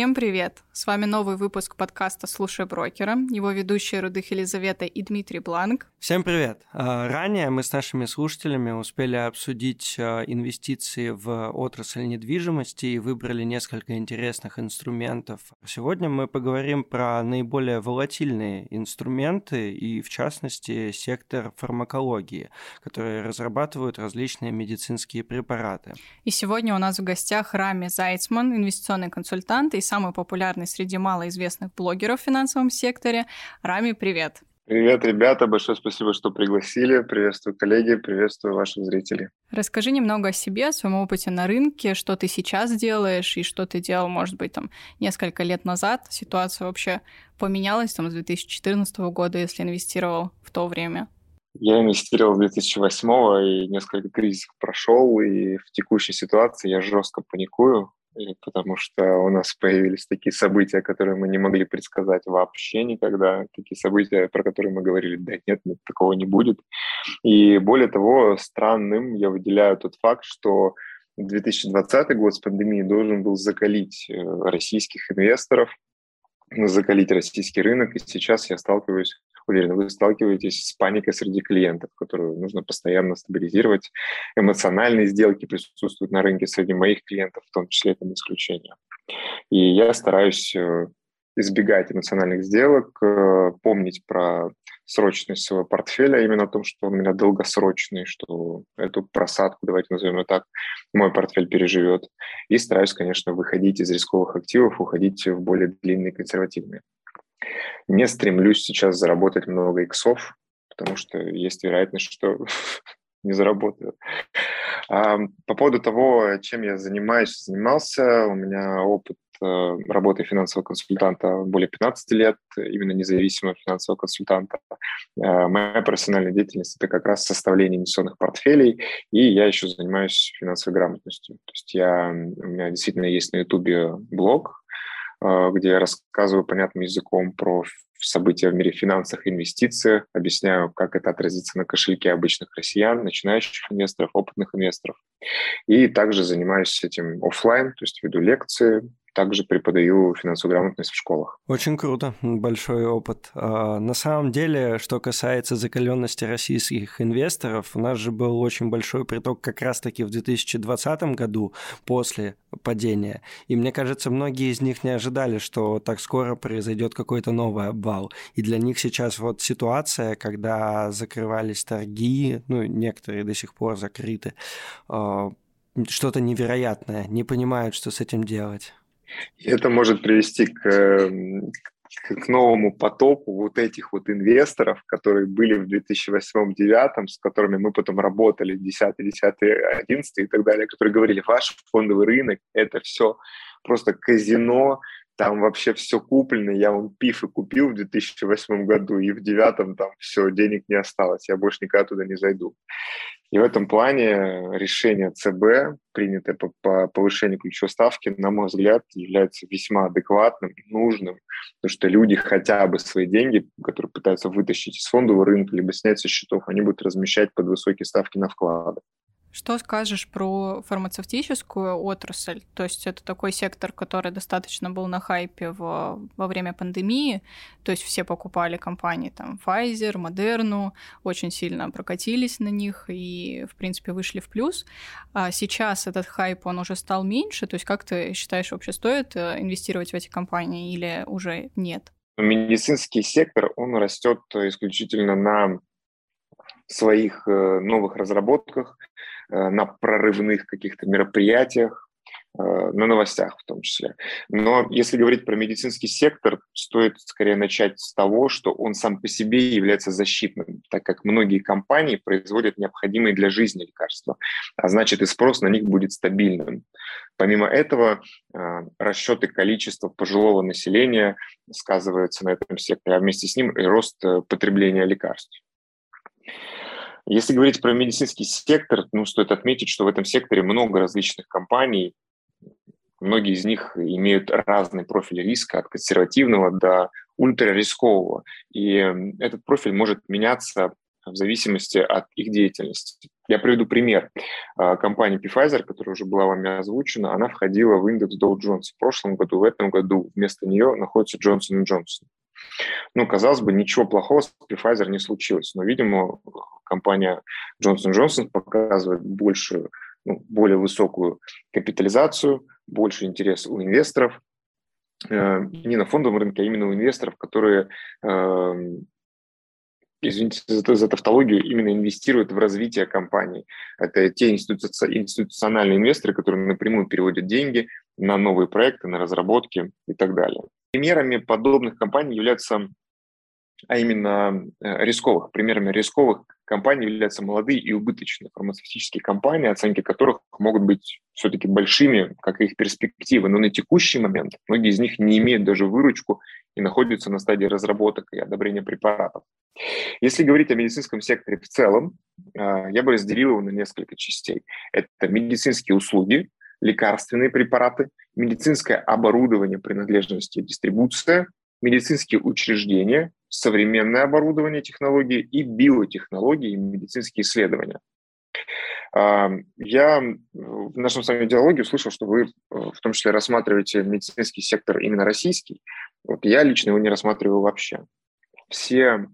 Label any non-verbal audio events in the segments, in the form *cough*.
Всем привет! С вами новый выпуск подкаста «Слушай брокера». Его ведущие Рудых Елизавета и Дмитрий Бланк. Всем привет! А, ранее мы с нашими слушателями успели обсудить а, инвестиции в отрасль недвижимости и выбрали несколько интересных инструментов. Сегодня мы поговорим про наиболее волатильные инструменты и, в частности, сектор фармакологии, которые разрабатывают различные медицинские препараты. И сегодня у нас в гостях Рами Зайцман, инвестиционный консультант и самый популярный среди малоизвестных блогеров в финансовом секторе. Рами, привет! Привет, ребята, большое спасибо, что пригласили. Приветствую коллеги, приветствую ваших зрителей. Расскажи немного о себе, о своем опыте на рынке, что ты сейчас делаешь и что ты делал, может быть, там несколько лет назад. Ситуация вообще поменялась там с 2014 года, если инвестировал в то время. Я инвестировал с 2008 и несколько кризисов прошел, и в текущей ситуации я жестко паникую, потому что у нас появились такие события, которые мы не могли предсказать вообще никогда, такие события, про которые мы говорили, да нет, нет, такого не будет. И более того, странным я выделяю тот факт, что 2020 год с пандемией должен был закалить э, российских инвесторов, закалить российский рынок, и сейчас я сталкиваюсь уверен, вы сталкиваетесь с паникой среди клиентов, которую нужно постоянно стабилизировать. Эмоциональные сделки присутствуют на рынке среди моих клиентов, в том числе это не исключение. И я стараюсь э, избегать эмоциональных сделок, э, помнить про срочность своего портфеля, а именно о том, что он у меня долгосрочный, что эту просадку, давайте назовем ее так, мой портфель переживет. И стараюсь, конечно, выходить из рисковых активов, уходить в более длинные консервативные. Не стремлюсь сейчас заработать много иксов, потому что есть вероятность, что *laughs* не заработаю. А, по поводу того, чем я занимаюсь, занимался, у меня опыт э, работы финансового консультанта более 15 лет, именно независимого финансового консультанта. Э, моя профессиональная деятельность – это как раз составление инвестиционных портфелей, и я еще занимаюсь финансовой грамотностью. То есть я, у меня действительно есть на Ютубе блог, где я рассказываю понятным языком про события в мире финансов и инвестициях, объясняю, как это отразится на кошельке обычных россиян, начинающих инвесторов, опытных инвесторов. И также занимаюсь этим офлайн, то есть веду лекции, также преподаю финансовую грамотность в школах. Очень круто, большой опыт. А, на самом деле, что касается закаленности российских инвесторов, у нас же был очень большой приток как раз-таки в 2020 году после падения. И мне кажется, многие из них не ожидали, что так скоро произойдет какой-то новый обвал. И для них сейчас вот ситуация, когда закрывались торги, ну, некоторые до сих пор закрыты, а, что-то невероятное, не понимают, что с этим делать. И это может привести к, эм, к новому потоку вот этих вот инвесторов, которые были в 2008-2009, с которыми мы потом работали, 10 10 11 и так далее, которые говорили, ваш фондовый рынок – это все просто казино, там вообще все куплено, я вон пифы купил в 2008 году, и в девятом там все, денег не осталось, я больше никогда туда не зайду. И в этом плане решение ЦБ, принятое по, по повышению ключевой ставки, на мой взгляд, является весьма адекватным, нужным, потому что люди хотя бы свои деньги, которые пытаются вытащить из фондового рынка, либо снять со счетов, они будут размещать под высокие ставки на вклады. Что скажешь про фармацевтическую отрасль? То есть это такой сектор, который достаточно был на хайпе в, во время пандемии. То есть все покупали компании там Pfizer, Moderna, очень сильно прокатились на них и, в принципе, вышли в плюс. А сейчас этот хайп, он уже стал меньше. То есть как ты считаешь, вообще стоит э, инвестировать в эти компании или уже нет? Медицинский сектор, он растет исключительно на своих э, новых разработках, Э, на прорывных каких-то мероприятиях, э, на новостях в том числе. Но если говорить про медицинский сектор, стоит скорее начать с того, что он сам по себе является защитным, так как многие компании производят необходимые для жизни лекарства, а значит и спрос на них будет стабильным. Помимо этого, э, расчеты количества пожилого населения сказываются на этом секторе, а вместе с ним и рост потребления лекарств. Если говорить про медицинский сектор, ну, стоит отметить, что в этом секторе много различных компаний, многие из них имеют разный профиль риска, от консервативного до ультрарискового. И этот профиль может меняться в зависимости от их деятельности. Я приведу пример. А, компания Pfizer, которая уже была вами озвучена, она входила в индекс Dow Jones в прошлом году, в этом году вместо нее находится Johnson Johnson. Ну, казалось бы, ничего плохого с Pfizer не случилось, но, видимо, компания Johnson Johnson показывает большую, ну, более высокую капитализацию, больше интерес у инвесторов, э, не на фондовом рынке, а именно у инвесторов, которые э, извините за, за тавтологию, именно инвестируют в развитие компании. Это те институциональные инвесторы, которые напрямую переводят деньги на новые проекты, на разработки и так далее. Примерами подобных компаний являются а именно э, рисковых. Примерами рисковых компаний являются молодые и убыточные фармацевтические компании, оценки которых могут быть все-таки большими, как и их перспективы. Но на текущий момент многие из них не имеют даже выручку и находятся на стадии разработок и одобрения препаратов. Если говорить о медицинском секторе в целом, э, я бы разделил его на несколько частей. Это медицинские услуги, лекарственные препараты, медицинское оборудование, принадлежности и дистрибуция, медицинские учреждения, современное оборудование, технологии и биотехнологии медицинские исследования. А, я в нашем с вами диалоге услышал, что вы в том числе рассматриваете медицинский сектор именно российский. Вот я лично его не рассматриваю вообще. Все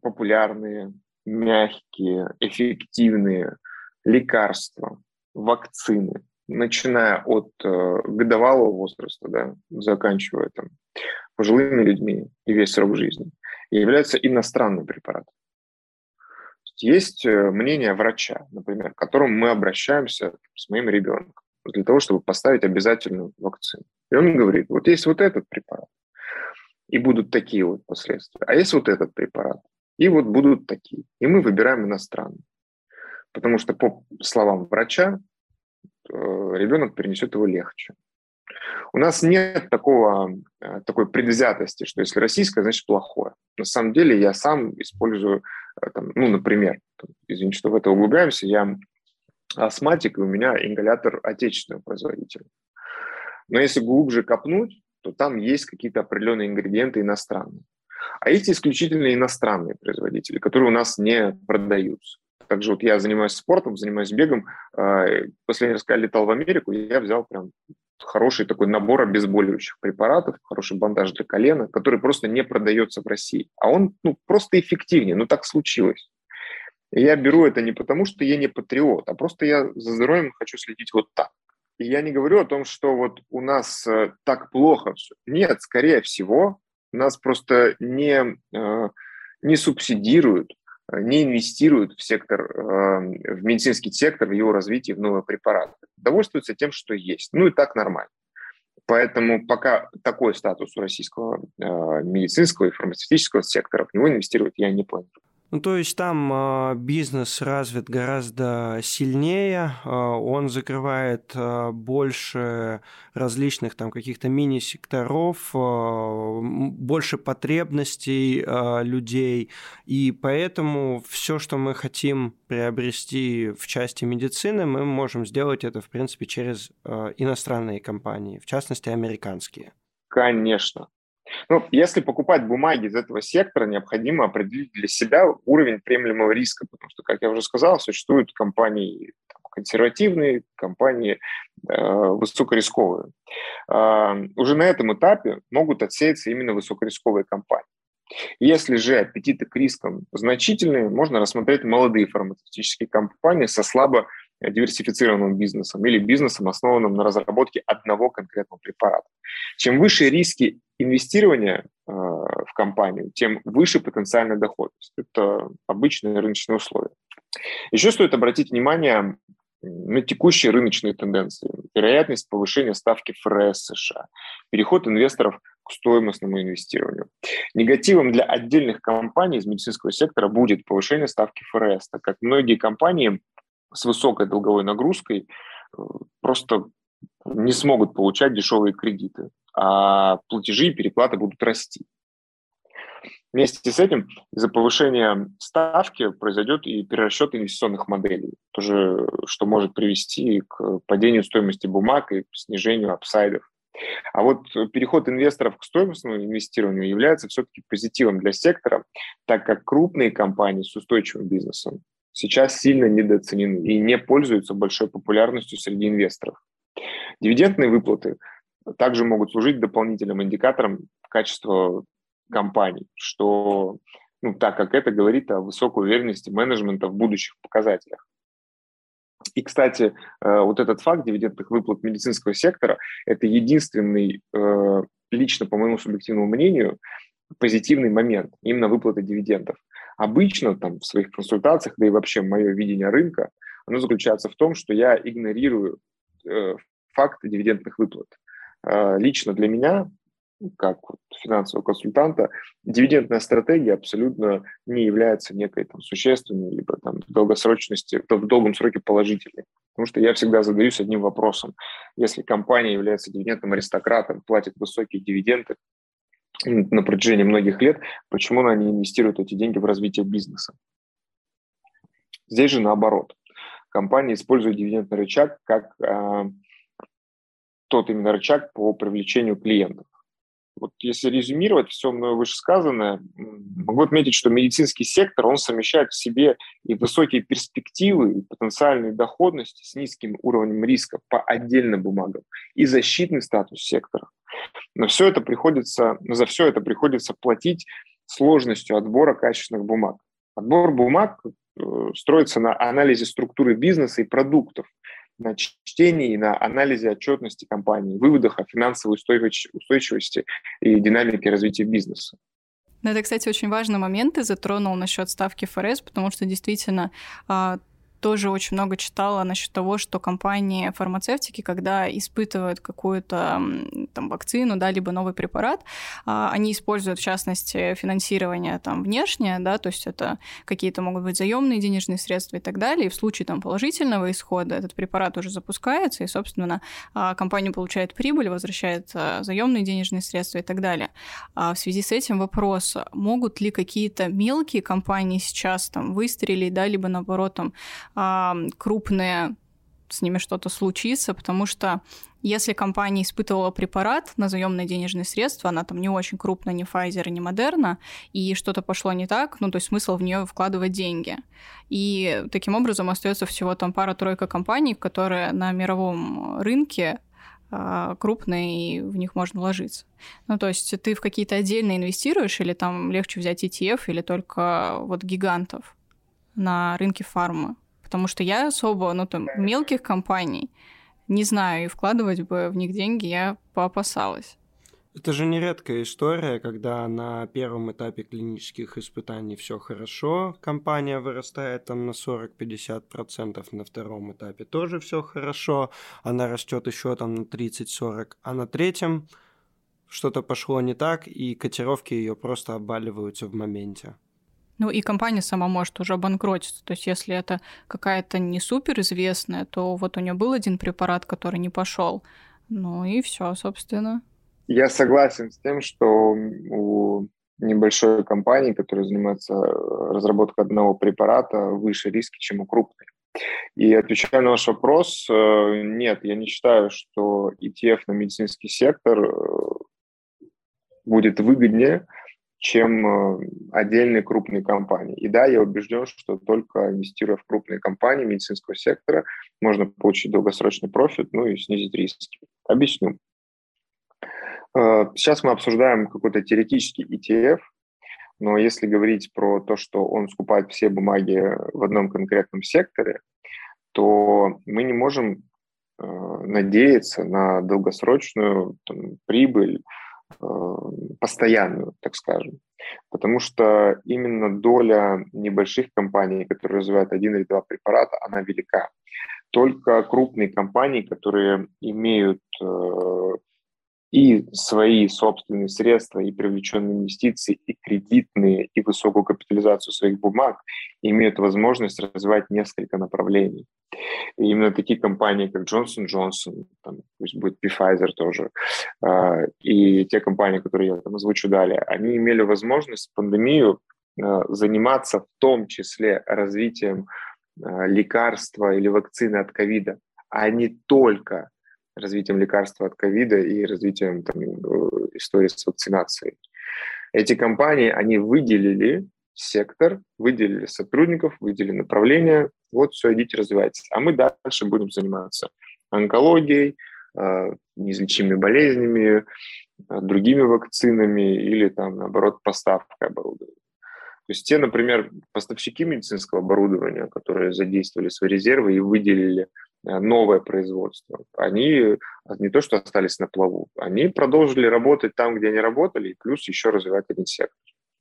популярные, мягкие, эффективные лекарства, вакцины, начиная от э, годовалого возраста, да, заканчивая там пожилыми людьми и весь срок жизни, являются иностранным препаратом. Есть э, мнение врача, например, к которому мы обращаемся с моим ребенком для того, чтобы поставить обязательную вакцину. И он говорит, вот есть вот этот препарат, и будут такие вот последствия, а есть вот этот препарат, и вот будут такие. И мы выбираем иностранный. Потому что, по словам врача, э, ребенок перенесет его легче. У нас нет такого, э, такой предвзятости, что если российское, значит плохое. На самом деле я сам использую, э, там, ну, например, извините, что в это углубляемся, я астматик, и у меня ингалятор отечественного производителя. Но если глубже копнуть, то там есть какие-то определенные ингредиенты иностранные. А есть исключительно иностранные производители, которые у нас не продаются. Также вот я занимаюсь спортом, занимаюсь бегом. А, последний раз, когда летал в Америку, я взял прям хороший такой набор обезболивающих препаратов, хороший бандаж для колена, который просто не продается в России. А он ну, просто эффективнее, ну так случилось. И я беру это не потому, что я не патриот, а просто я за здоровьем хочу следить вот так. И я не говорю о том, что вот у нас э, так плохо все. Нет, скорее всего, нас просто не, э, не субсидируют, не инвестируют в сектор, э, в медицинский сектор, в его развитие, в новые препараты. Довольствуются тем, что есть. Ну и так нормально. Поэтому пока такой статус у российского медицинского и фармацевтического сектора, в него инвестировать я не планирую. Ну, то есть там э, бизнес развит гораздо сильнее, э, он закрывает э, больше различных там каких-то мини-секторов, больше потребностей людей, и поэтому все, что мы хотим приобрести в части медицины, мы можем сделать это, в принципе, через иностранные компании, в частности, американские. Конечно, ну, если покупать бумаги из этого сектора, необходимо определить для себя уровень приемлемого риска, потому что, как я уже сказал, существуют компании там, консервативные, компании э, высокорисковые. Э, уже на этом этапе могут отсеяться именно высокорисковые компании. Если же аппетиты к рискам значительные, можно рассмотреть молодые фармацевтические компании со слабо диверсифицированным бизнесом или бизнесом, основанным на разработке одного конкретного препарата. Чем выше риски инвестирования э, в компанию, тем выше потенциальная доходность. Это обычные рыночные условия. Еще стоит обратить внимание на текущие рыночные тенденции, вероятность повышения ставки ФРС США, переход инвесторов к стоимостному инвестированию. Негативом для отдельных компаний из медицинского сектора будет повышение ставки ФРС, так как многие компании с высокой долговой нагрузкой э, просто не смогут получать дешевые кредиты, а платежи и переплаты будут расти. Вместе с этим из-за повышения ставки произойдет и перерасчет инвестиционных моделей, тоже, что может привести к падению стоимости бумаг и снижению апсайдов. А вот переход инвесторов к стоимостному инвестированию является все-таки позитивом для сектора, так как крупные компании с устойчивым бизнесом сейчас сильно недооценены и не пользуются большой популярностью среди инвесторов. Дивидендные выплаты также могут служить дополнительным индикатором качества компаний, что, ну, так как это говорит о высокой уверенности менеджмента в будущих показателях. И, кстати, э, вот этот факт дивидендных выплат медицинского сектора – это единственный, э, лично по моему субъективному мнению, позитивный момент именно выплаты дивидендов. Обычно там в своих консультациях, да и вообще мое видение рынка, оно заключается в том, что я игнорирую э, факт дивидендных выплат. Лично для меня как финансового консультанта, дивидендная стратегия абсолютно не является некой там, существенной, либо там, в долгосрочности, в долгом сроке положительной. Потому что я всегда задаюсь одним вопросом. Если компания является дивидендным аристократом, платит высокие дивиденды на протяжении многих лет, почему она не инвестирует эти деньги в развитие бизнеса? Здесь же наоборот. Компания использует дивидендный рычаг как э, тот именно рычаг по привлечению клиентов. Вот если резюмировать все мною вышесказанное, могу отметить, что медицинский сектор, он совмещает в себе и высокие перспективы, и потенциальную доходность с низким уровнем риска по отдельным бумагам, и защитный статус сектора. Но все это приходится, за все это приходится платить сложностью отбора качественных бумаг. Отбор бумаг э, строится на анализе структуры бизнеса и продуктов, на чтении, на анализе отчетности компании, выводах о финансовой устойчивости и динамике развития бизнеса. Ну, это, кстати, очень важный момент ты затронул насчет ставки ФРС, потому что действительно а, тоже очень много читала насчет того, что компании фармацевтики, когда испытывают какую-то там вакцину, да, либо новый препарат, а, они используют, в частности, финансирование там внешнее, да, то есть это какие-то могут быть заемные денежные средства и так далее, и в случае там положительного исхода этот препарат уже запускается, и, собственно, а, компания получает прибыль, возвращает а, заемные денежные средства и так далее. В связи с этим вопрос, могут ли какие-то мелкие компании сейчас там выстрелить, да, либо наоборот там крупные с ними что-то случится, потому что если компания испытывала препарат на заемные денежные средства, она там не очень крупная, ни Pfizer, ни Moderna, и что-то пошло не так, ну, то есть смысл в нее вкладывать деньги. И таким образом остается всего там пара-тройка компаний, которые на мировом рынке а, крупные, и в них можно вложиться. Ну, то есть ты в какие-то отдельные инвестируешь, или там легче взять ETF, или только вот гигантов на рынке фарма? Потому что я особо, ну, там, мелких компаний не знаю, и вкладывать бы в них деньги я поопасалась. Это же нередкая история, когда на первом этапе клинических испытаний все хорошо, компания вырастает там на 40-50%, на втором этапе тоже все хорошо, она растет еще там на 30-40, а на третьем что-то пошло не так, и котировки ее просто обваливаются в моменте. Ну и компания сама может уже обанкротиться. То есть если это какая-то не супер известная, то вот у нее был один препарат, который не пошел. Ну и все, собственно. Я согласен с тем, что у небольшой компании, которая занимается разработкой одного препарата, выше риски, чем у крупной. И отвечая на ваш вопрос, э, нет, я не считаю, что ETF на медицинский сектор э, будет выгоднее, чем э, отдельные крупные компании. И да, я убежден, что только инвестируя в крупные компании медицинского сектора, можно получить долгосрочный профит, ну и снизить риски. Объясню. Э, сейчас мы обсуждаем какой-то теоретический ETF, но если говорить про то, что он скупает все бумаги в одном конкретном секторе, то мы не можем э, надеяться на долгосрочную там, прибыль постоянную, так скажем. Потому что именно доля небольших компаний, которые развивают один или два препарата, она велика. Только крупные компании, которые имеют э, и свои собственные средства, и привлеченные инвестиции, и кредитные, и высокую капитализацию своих бумаг, имеют возможность развивать несколько направлений. И именно такие компании, как Johnson Johnson, там, пусть будет Pfizer тоже, э, и те компании, которые я там озвучу далее, они имели возможность пандемию э, заниматься в том числе развитием э, лекарства или вакцины от ковида, а не только развитием лекарства от ковида и развитием там, э, истории с вакцинацией. Эти компании, они выделили сектор, выделили сотрудников, выделили направление, вот все, идите развивайтесь. А мы дальше будем заниматься онкологией, э, неизлечимыми болезнями, э, другими вакцинами или там, наоборот, поставкой оборудования. То есть те, например, поставщики медицинского оборудования, которые задействовали свои резервы и выделили новое производство, они не то что остались на плаву, они продолжили работать там, где они работали, и плюс еще развивать один сектор.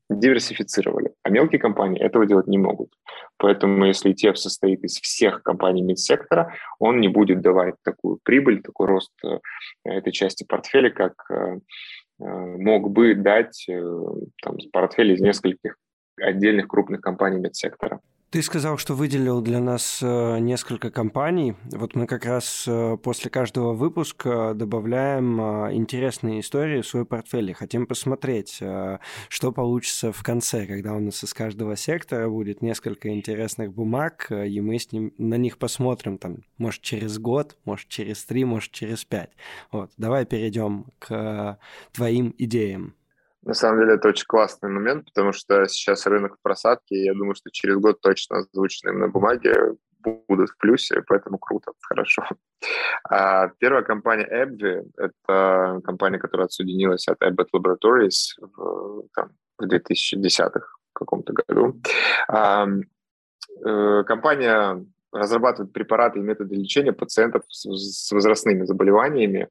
Диверсифицировали. А мелкие компании этого делать не могут. Поэтому если ETF состоит из всех компаний медсектора, он не будет давать такую прибыль, такой рост э, этой части портфеля, как э, мог бы дать там, портфель из нескольких отдельных крупных компаний медсектора. Ты сказал, что выделил для нас э, несколько компаний. Вот мы как раз э, после каждого выпуска добавляем э, интересные истории в свой портфель и хотим посмотреть, что получится в конце, когда у нас из каждого сектора будет несколько интересных бумаг, и мы с ним, на них посмотрим, там, может, через год, может, через три, может, через пять. Вот, давай перейдем к твоим идеям. На самом деле это очень классный момент, потому что сейчас рынок в просадке, и я думаю, что через год точно озвученные на бумаге будут в плюсе, поэтому круто, хорошо. *laughs* А первая компания AbbVie – это компания, которая отсоединилась от Abbott Laboratories в, там, в 2010-х каком-то году. А, э, компания разрабатывает препараты и методы лечения пациентов с возрастными заболеваниями,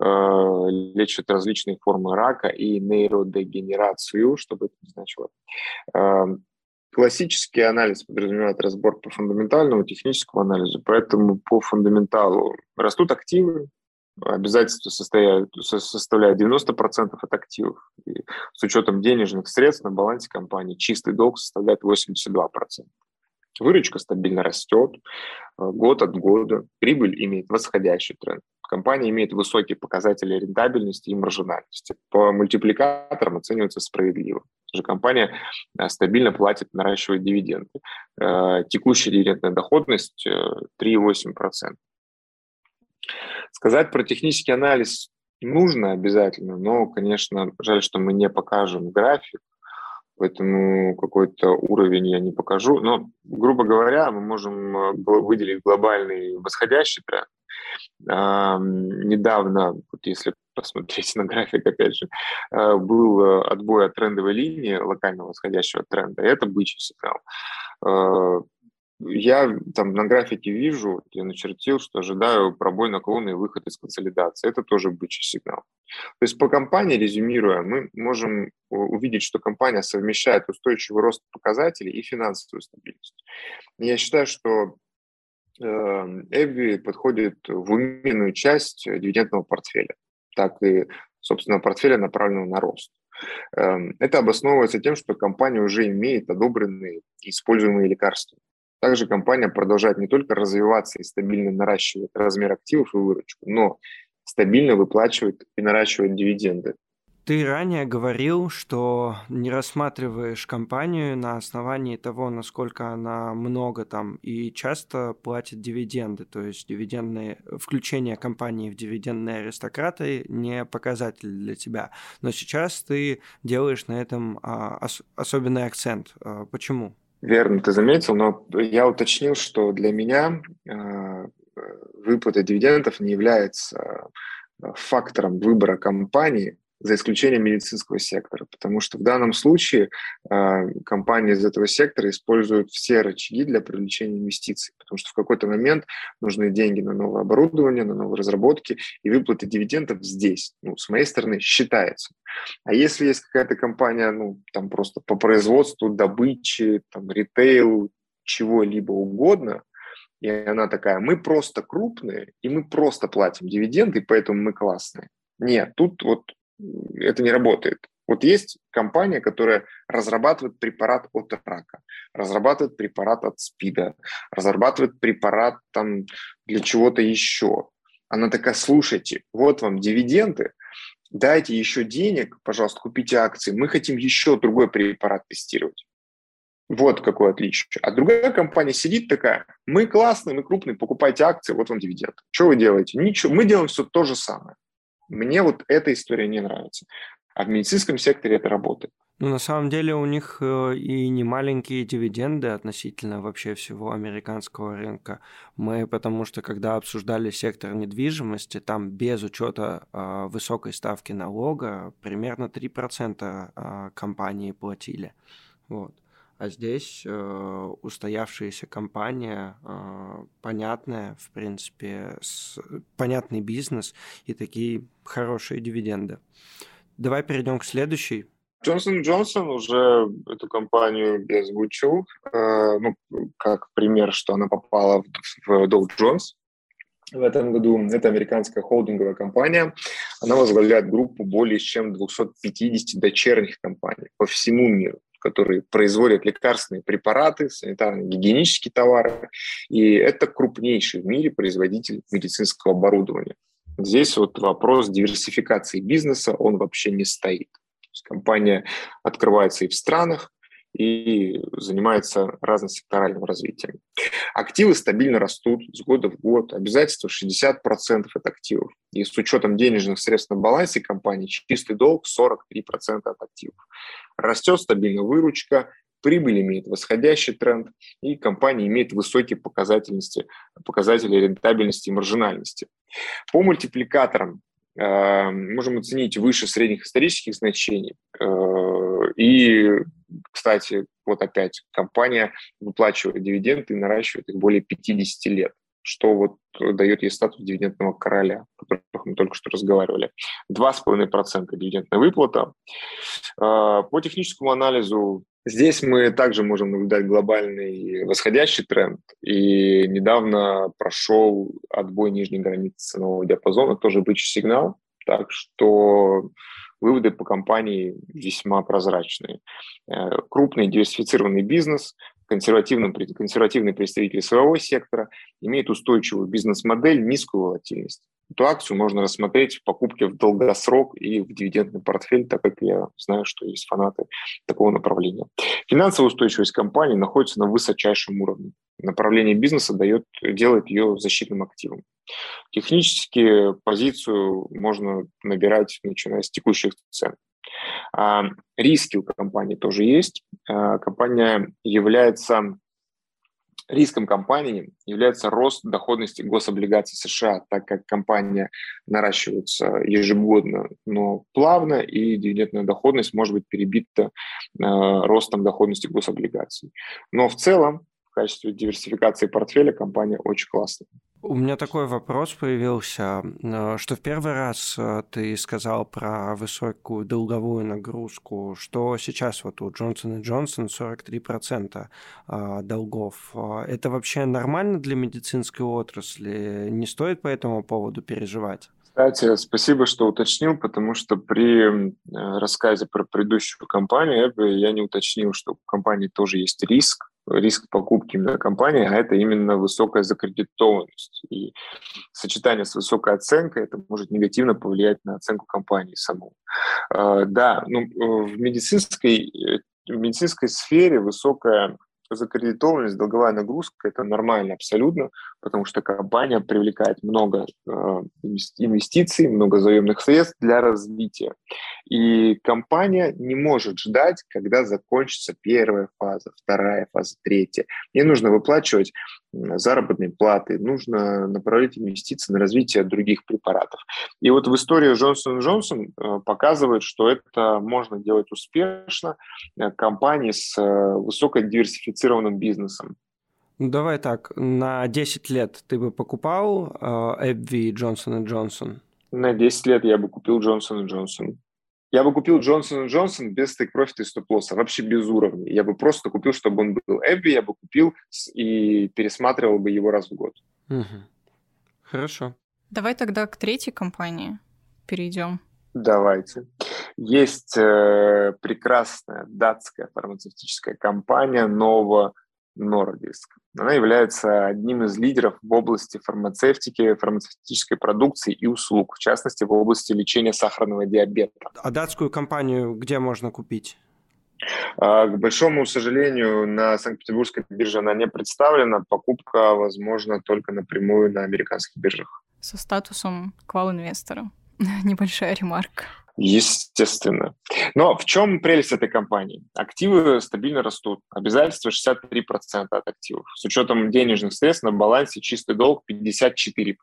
лечат различные формы рака и нейродегенерацию, чтобы это не значило. Э, классический анализ подразумевает разбор по фундаментальному, техническому анализу, поэтому по фундаменталу растут активы, обязательства составляют 90% от активов. И с учетом денежных средств на балансе компании чистый долг составляет 82%. Выручка стабильно растет э, год от года, прибыль имеет восходящий тренд. Компания имеет высокие показатели рентабельности и маржинальности. По мультипликаторам оценивается справедливо. Же компания э, стабильно платит, наращивает дивиденды. Э, текущая дивидендная доходность 3,8%. Сказать про технический анализ нужно обязательно, но, конечно, жаль, что мы не покажем график, поэтому какой-то уровень я не покажу. Но, грубо говоря, мы можем э, выделить глобальный восходящий тренд. Недавно, вот если посмотреть *laughs* на график, опять же, э, был э, отбой от трендовой линии локального восходящего тренда, это бычий сигнал я там на графике вижу, я начертил, что ожидаю пробой наклона и выход из консолидации. Это тоже бычий сигнал. То есть по компании, резюмируя, мы можем увидеть, что компания совмещает устойчивый рост показателей и финансовую стабильность. Я считаю, что Эбби подходит в умеренную часть дивидендного портфеля, так и, собственно, портфеля, направленного на рост. Эм, это обосновывается тем, что компания уже имеет одобренные используемые лекарства. Также компания продолжает не только развиваться и стабильно наращивать размер активов и выручку, но стабильно выплачивает и наращивает дивиденды. Ты ранее говорил, что не рассматриваешь компанию на основании того, насколько она много там и часто платит дивиденды. То есть дивидендные, включение компании в дивидендные аристократы не показатель для тебя. Но сейчас ты делаешь на этом а, ос- особенный акцент. А, почему? Верно, ты заметил, но я уточнил, что для меня э, выплата дивидендов не является э, фактором выбора компании, за исключением медицинского сектора, потому что в данном случае э, компании из этого сектора используют все рычаги для привлечения инвестиций, потому что в какой-то момент нужны деньги на новое оборудование, на новые разработки, и выплаты дивидендов здесь, ну, с моей стороны, считается. А если есть какая-то компания, ну, там просто по производству, добыче, там, ритейл, чего-либо угодно, и она такая, мы просто крупные, и мы просто платим дивиденды, поэтому мы классные. Нет, тут вот это не работает. Вот есть компания, которая разрабатывает препарат от рака, разрабатывает препарат от СПИДа, разрабатывает препарат там для чего-то еще. Она такая, слушайте, вот вам дивиденды, дайте еще денег, пожалуйста, купите акции, мы хотим еще другой препарат тестировать. Вот какое отличие. А другая компания сидит такая, мы классные, мы крупные, покупайте акции, вот вам дивиденд. Что вы делаете? Ничего, мы делаем все то же самое. Мне вот эта история не нравится. А в медицинском секторе это работает. Ну, на самом деле у них э, и не маленькие дивиденды относительно вообще всего американского рынка. Мы, потому что когда обсуждали сектор недвижимости, там без учета э, высокой ставки налога примерно 3% э, компании платили. Вот. А здесь э, устоявшаяся компания, э, понятная, в принципе, с, понятный бизнес и такие хорошие дивиденды. Давай перейдем к следующей. Джонсон Джонсон уже эту компанию я озвучил, э, ну, как пример, что она попала в, в Dow Jones в этом году. Это американская холдинговая компания. Она возглавляет группу более чем 250 дочерних компаний по всему миру которые производят лекарственные препараты, санитарно-гигиенические товары. И это крупнейший в мире производитель медицинского оборудования. Здесь вот вопрос диверсификации бизнеса, он вообще не стоит. Компания открывается и в странах, и занимается разносекторальным развитием. Активы стабильно растут с года в год. Обязательства 60% от активов. И с учетом денежных средств на балансе компании чистый долг 43% от активов. Растет стабильно выручка, прибыль имеет восходящий тренд, и компания имеет высокие показательности, показатели рентабельности и маржинальности. По мультипликаторам можем оценить выше средних исторических значений. Э, и, кстати, вот опять компания выплачивает дивиденды и наращивает их более 50 лет что вот дает ей статус дивидендного короля, о которых мы только что разговаривали. 2,5% дивидендная выплата. Э, по техническому анализу Здесь мы также можем наблюдать глобальный восходящий тренд. И недавно прошел отбой нижней границы ценового диапазона, тоже бычий сигнал. Так что выводы по компании весьма прозрачные. Э, крупный диверсифицированный бизнес, консервативный, консервативный представитель своего сектора, имеет устойчивую бизнес-модель, низкую волатильность. Эту акцию можно рассмотреть в покупке в долгосрок и в дивидендный портфель, так как я знаю, что есть фанаты такого направления. Финансовая устойчивость компании находится на высочайшем уровне. Направление бизнеса дает, делает ее защитным активом. Технически позицию можно набирать, начиная с текущих цен. А, риски у компании тоже есть. А, компания является Риском компании является рост доходности гособлигаций США, так как компания наращивается ежегодно, но плавно, и дивидендная доходность может быть перебита э, ростом доходности гособлигаций. Но в целом, качестве диверсификации портфеля компания очень классная. У меня такой вопрос появился, э, что в первый раз э, ты сказал про высокую долговую нагрузку, что сейчас вот у Джонсон Джонсон 43% долгов. Э, это вообще нормально для медицинской отрасли? Не стоит по этому поводу переживать? Кстати, спасибо, что уточнил, потому что при рассказе про предыдущую компанию я не уточнил, что у компании тоже есть риск, риск покупки именно компании, а это именно высокая закредитованность. И сочетание с высокой оценкой это может негативно повлиять на оценку компании саму. А, да, ну, в медицинской, э, в медицинской сфере высокая закредитованность, долговая нагрузка – это нормально абсолютно, потому что компания привлекает много э, инвестиций, много заемных средств для развития. И компания не может ждать, когда закончится первая фаза, вторая фаза, третья. Ей нужно выплачивать заработные платы, нужно направлять инвестиции на развитие других препаратов. И вот в истории Джонсон Джонсон э, показывает, что это можно делать успешно э, компании с высокой диверсификацией диверсифицированным бизнесом. Ну, давай так, на 10 лет ты бы покупал э, AbbVie Johnson Johnson? На 10 лет я бы купил Johnson Johnson. Я бы купил Johnson Johnson без стейк-профита и стоп-лосса, вообще без уровня. Я бы просто купил, чтобы он был. Эбби я бы купил и пересматривал бы его раз в год. Угу. Хорошо. Давай тогда к третьей компании перейдем. Давайте. Есть э, прекрасная датская фармацевтическая компания Novo Nordisk. Она является одним из лидеров в области фармацевтики, фармацевтической продукции и услуг, в частности, в области лечения сахарного диабета. А датскую компанию где можно купить? А, к большому сожалению, на Санкт-Петербургской бирже она не представлена. Покупка возможна только напрямую на американских биржах. Со статусом квал-инвестора. *laughs* Небольшая ремарка. Естественно. Но в чем прелесть этой компании? Активы стабильно растут. Обязательства 63% от активов. С учетом денежных средств на балансе чистый долг 54%.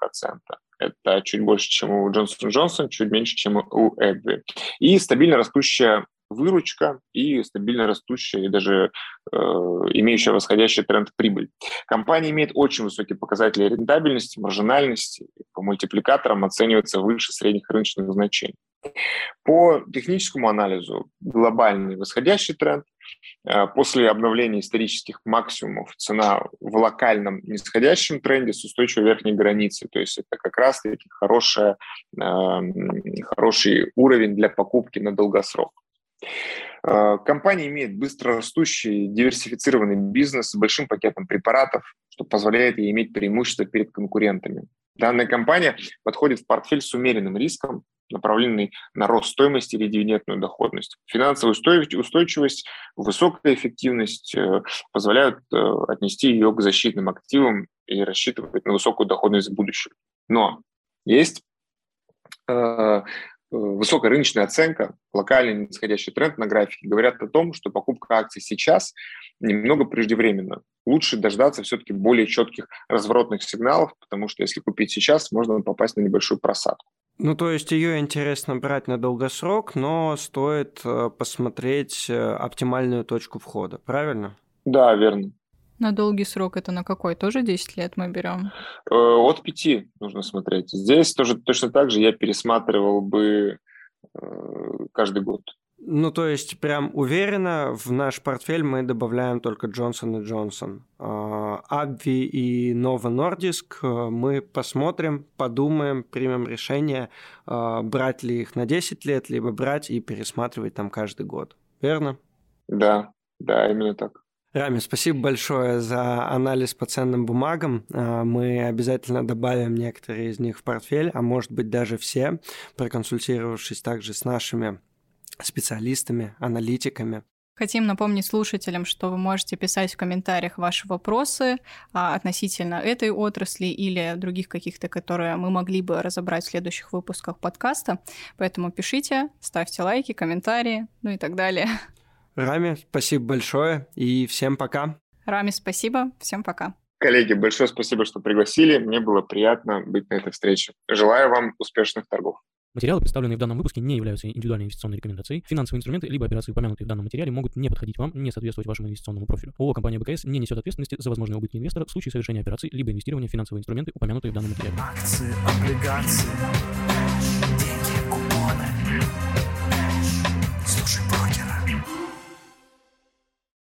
Это чуть больше, чем у Johnson Johnson, чуть меньше, чем у Эбби. И стабильно растущая выручка и стабильно растущая и даже э, имеющая восходящий тренд прибыль. Компания имеет очень высокие показатели рентабельности, маржинальности, по мультипликаторам оценивается выше средних рыночных значений. По техническому анализу глобальный восходящий тренд. Э, после обновления исторических максимумов цена в локальном нисходящем тренде с устойчивой верхней границей. То есть это как раз-таки э, хороший уровень для покупки на долгосрок. Э, компания имеет быстрорастущий диверсифицированный бизнес с большим пакетом препаратов, что позволяет ей иметь преимущество перед конкурентами. Данная компания подходит в портфель с умеренным риском, направленный на рост стоимости или дивидендную доходность. Финансовая устойчивость, высокая эффективность э, позволяют э, отнести ее к защитным активам и рассчитывать на высокую доходность в будущем. Но есть высокая рыночная оценка, локальный нисходящий тренд на графике говорят о том, что покупка акций сейчас немного преждевременно. Лучше дождаться все-таки более четких разворотных сигналов, потому что если купить сейчас, можно попасть на небольшую просадку. Ну, то есть ее интересно брать на долгосрок, но стоит э, посмотреть э, оптимальную точку входа, правильно? Да, верно. На долгий срок это на какой? Тоже 10 лет мы берем? Э, от 5 нужно смотреть. Здесь тоже точно так же я пересматривал бы каждый год. Ну, то есть, прям уверенно в наш портфель мы добавляем только Джонсон и Джонсон. Абви и Novo Nordisk э, мы посмотрим, подумаем, примем решение, э, брать ли их на 10 лет, либо брать и пересматривать там каждый год. Верно? Да, да, именно так. Рами, спасибо большое за анализ по ценным бумагам. Э, мы обязательно добавим некоторые из них в портфель, а может быть даже все, проконсультировавшись также с нашими специалистами, аналитиками. Хотим напомнить слушателям, что вы можете писать в комментариях ваши вопросы а, относительно этой отрасли или других каких-то, которые мы могли бы разобрать в следующих выпусках подкаста. Поэтому пишите, ставьте лайки, комментарии, ну и так далее. Рами, спасибо большое и всем пока. Рами, спасибо, всем пока. Коллеги, большое спасибо, что пригласили. Мне было приятно быть на этой встрече. Желаю вам успешных торгов. Материалы, представленные в данном выпуске, не являются индивидуальной инвестиционной рекомендацией. Финансовые инструменты либо операции, упомянутые в данном материале, могут не подходить вам, не соответствовать вашему инвестиционному профилю. ООО «Компания БКС» не несет ответственности за возможные убытки инвестора в случае совершения операций либо инвестирования в финансовые инструменты, упомянутые в данном материале. Акции, облигации, деньги, купоны.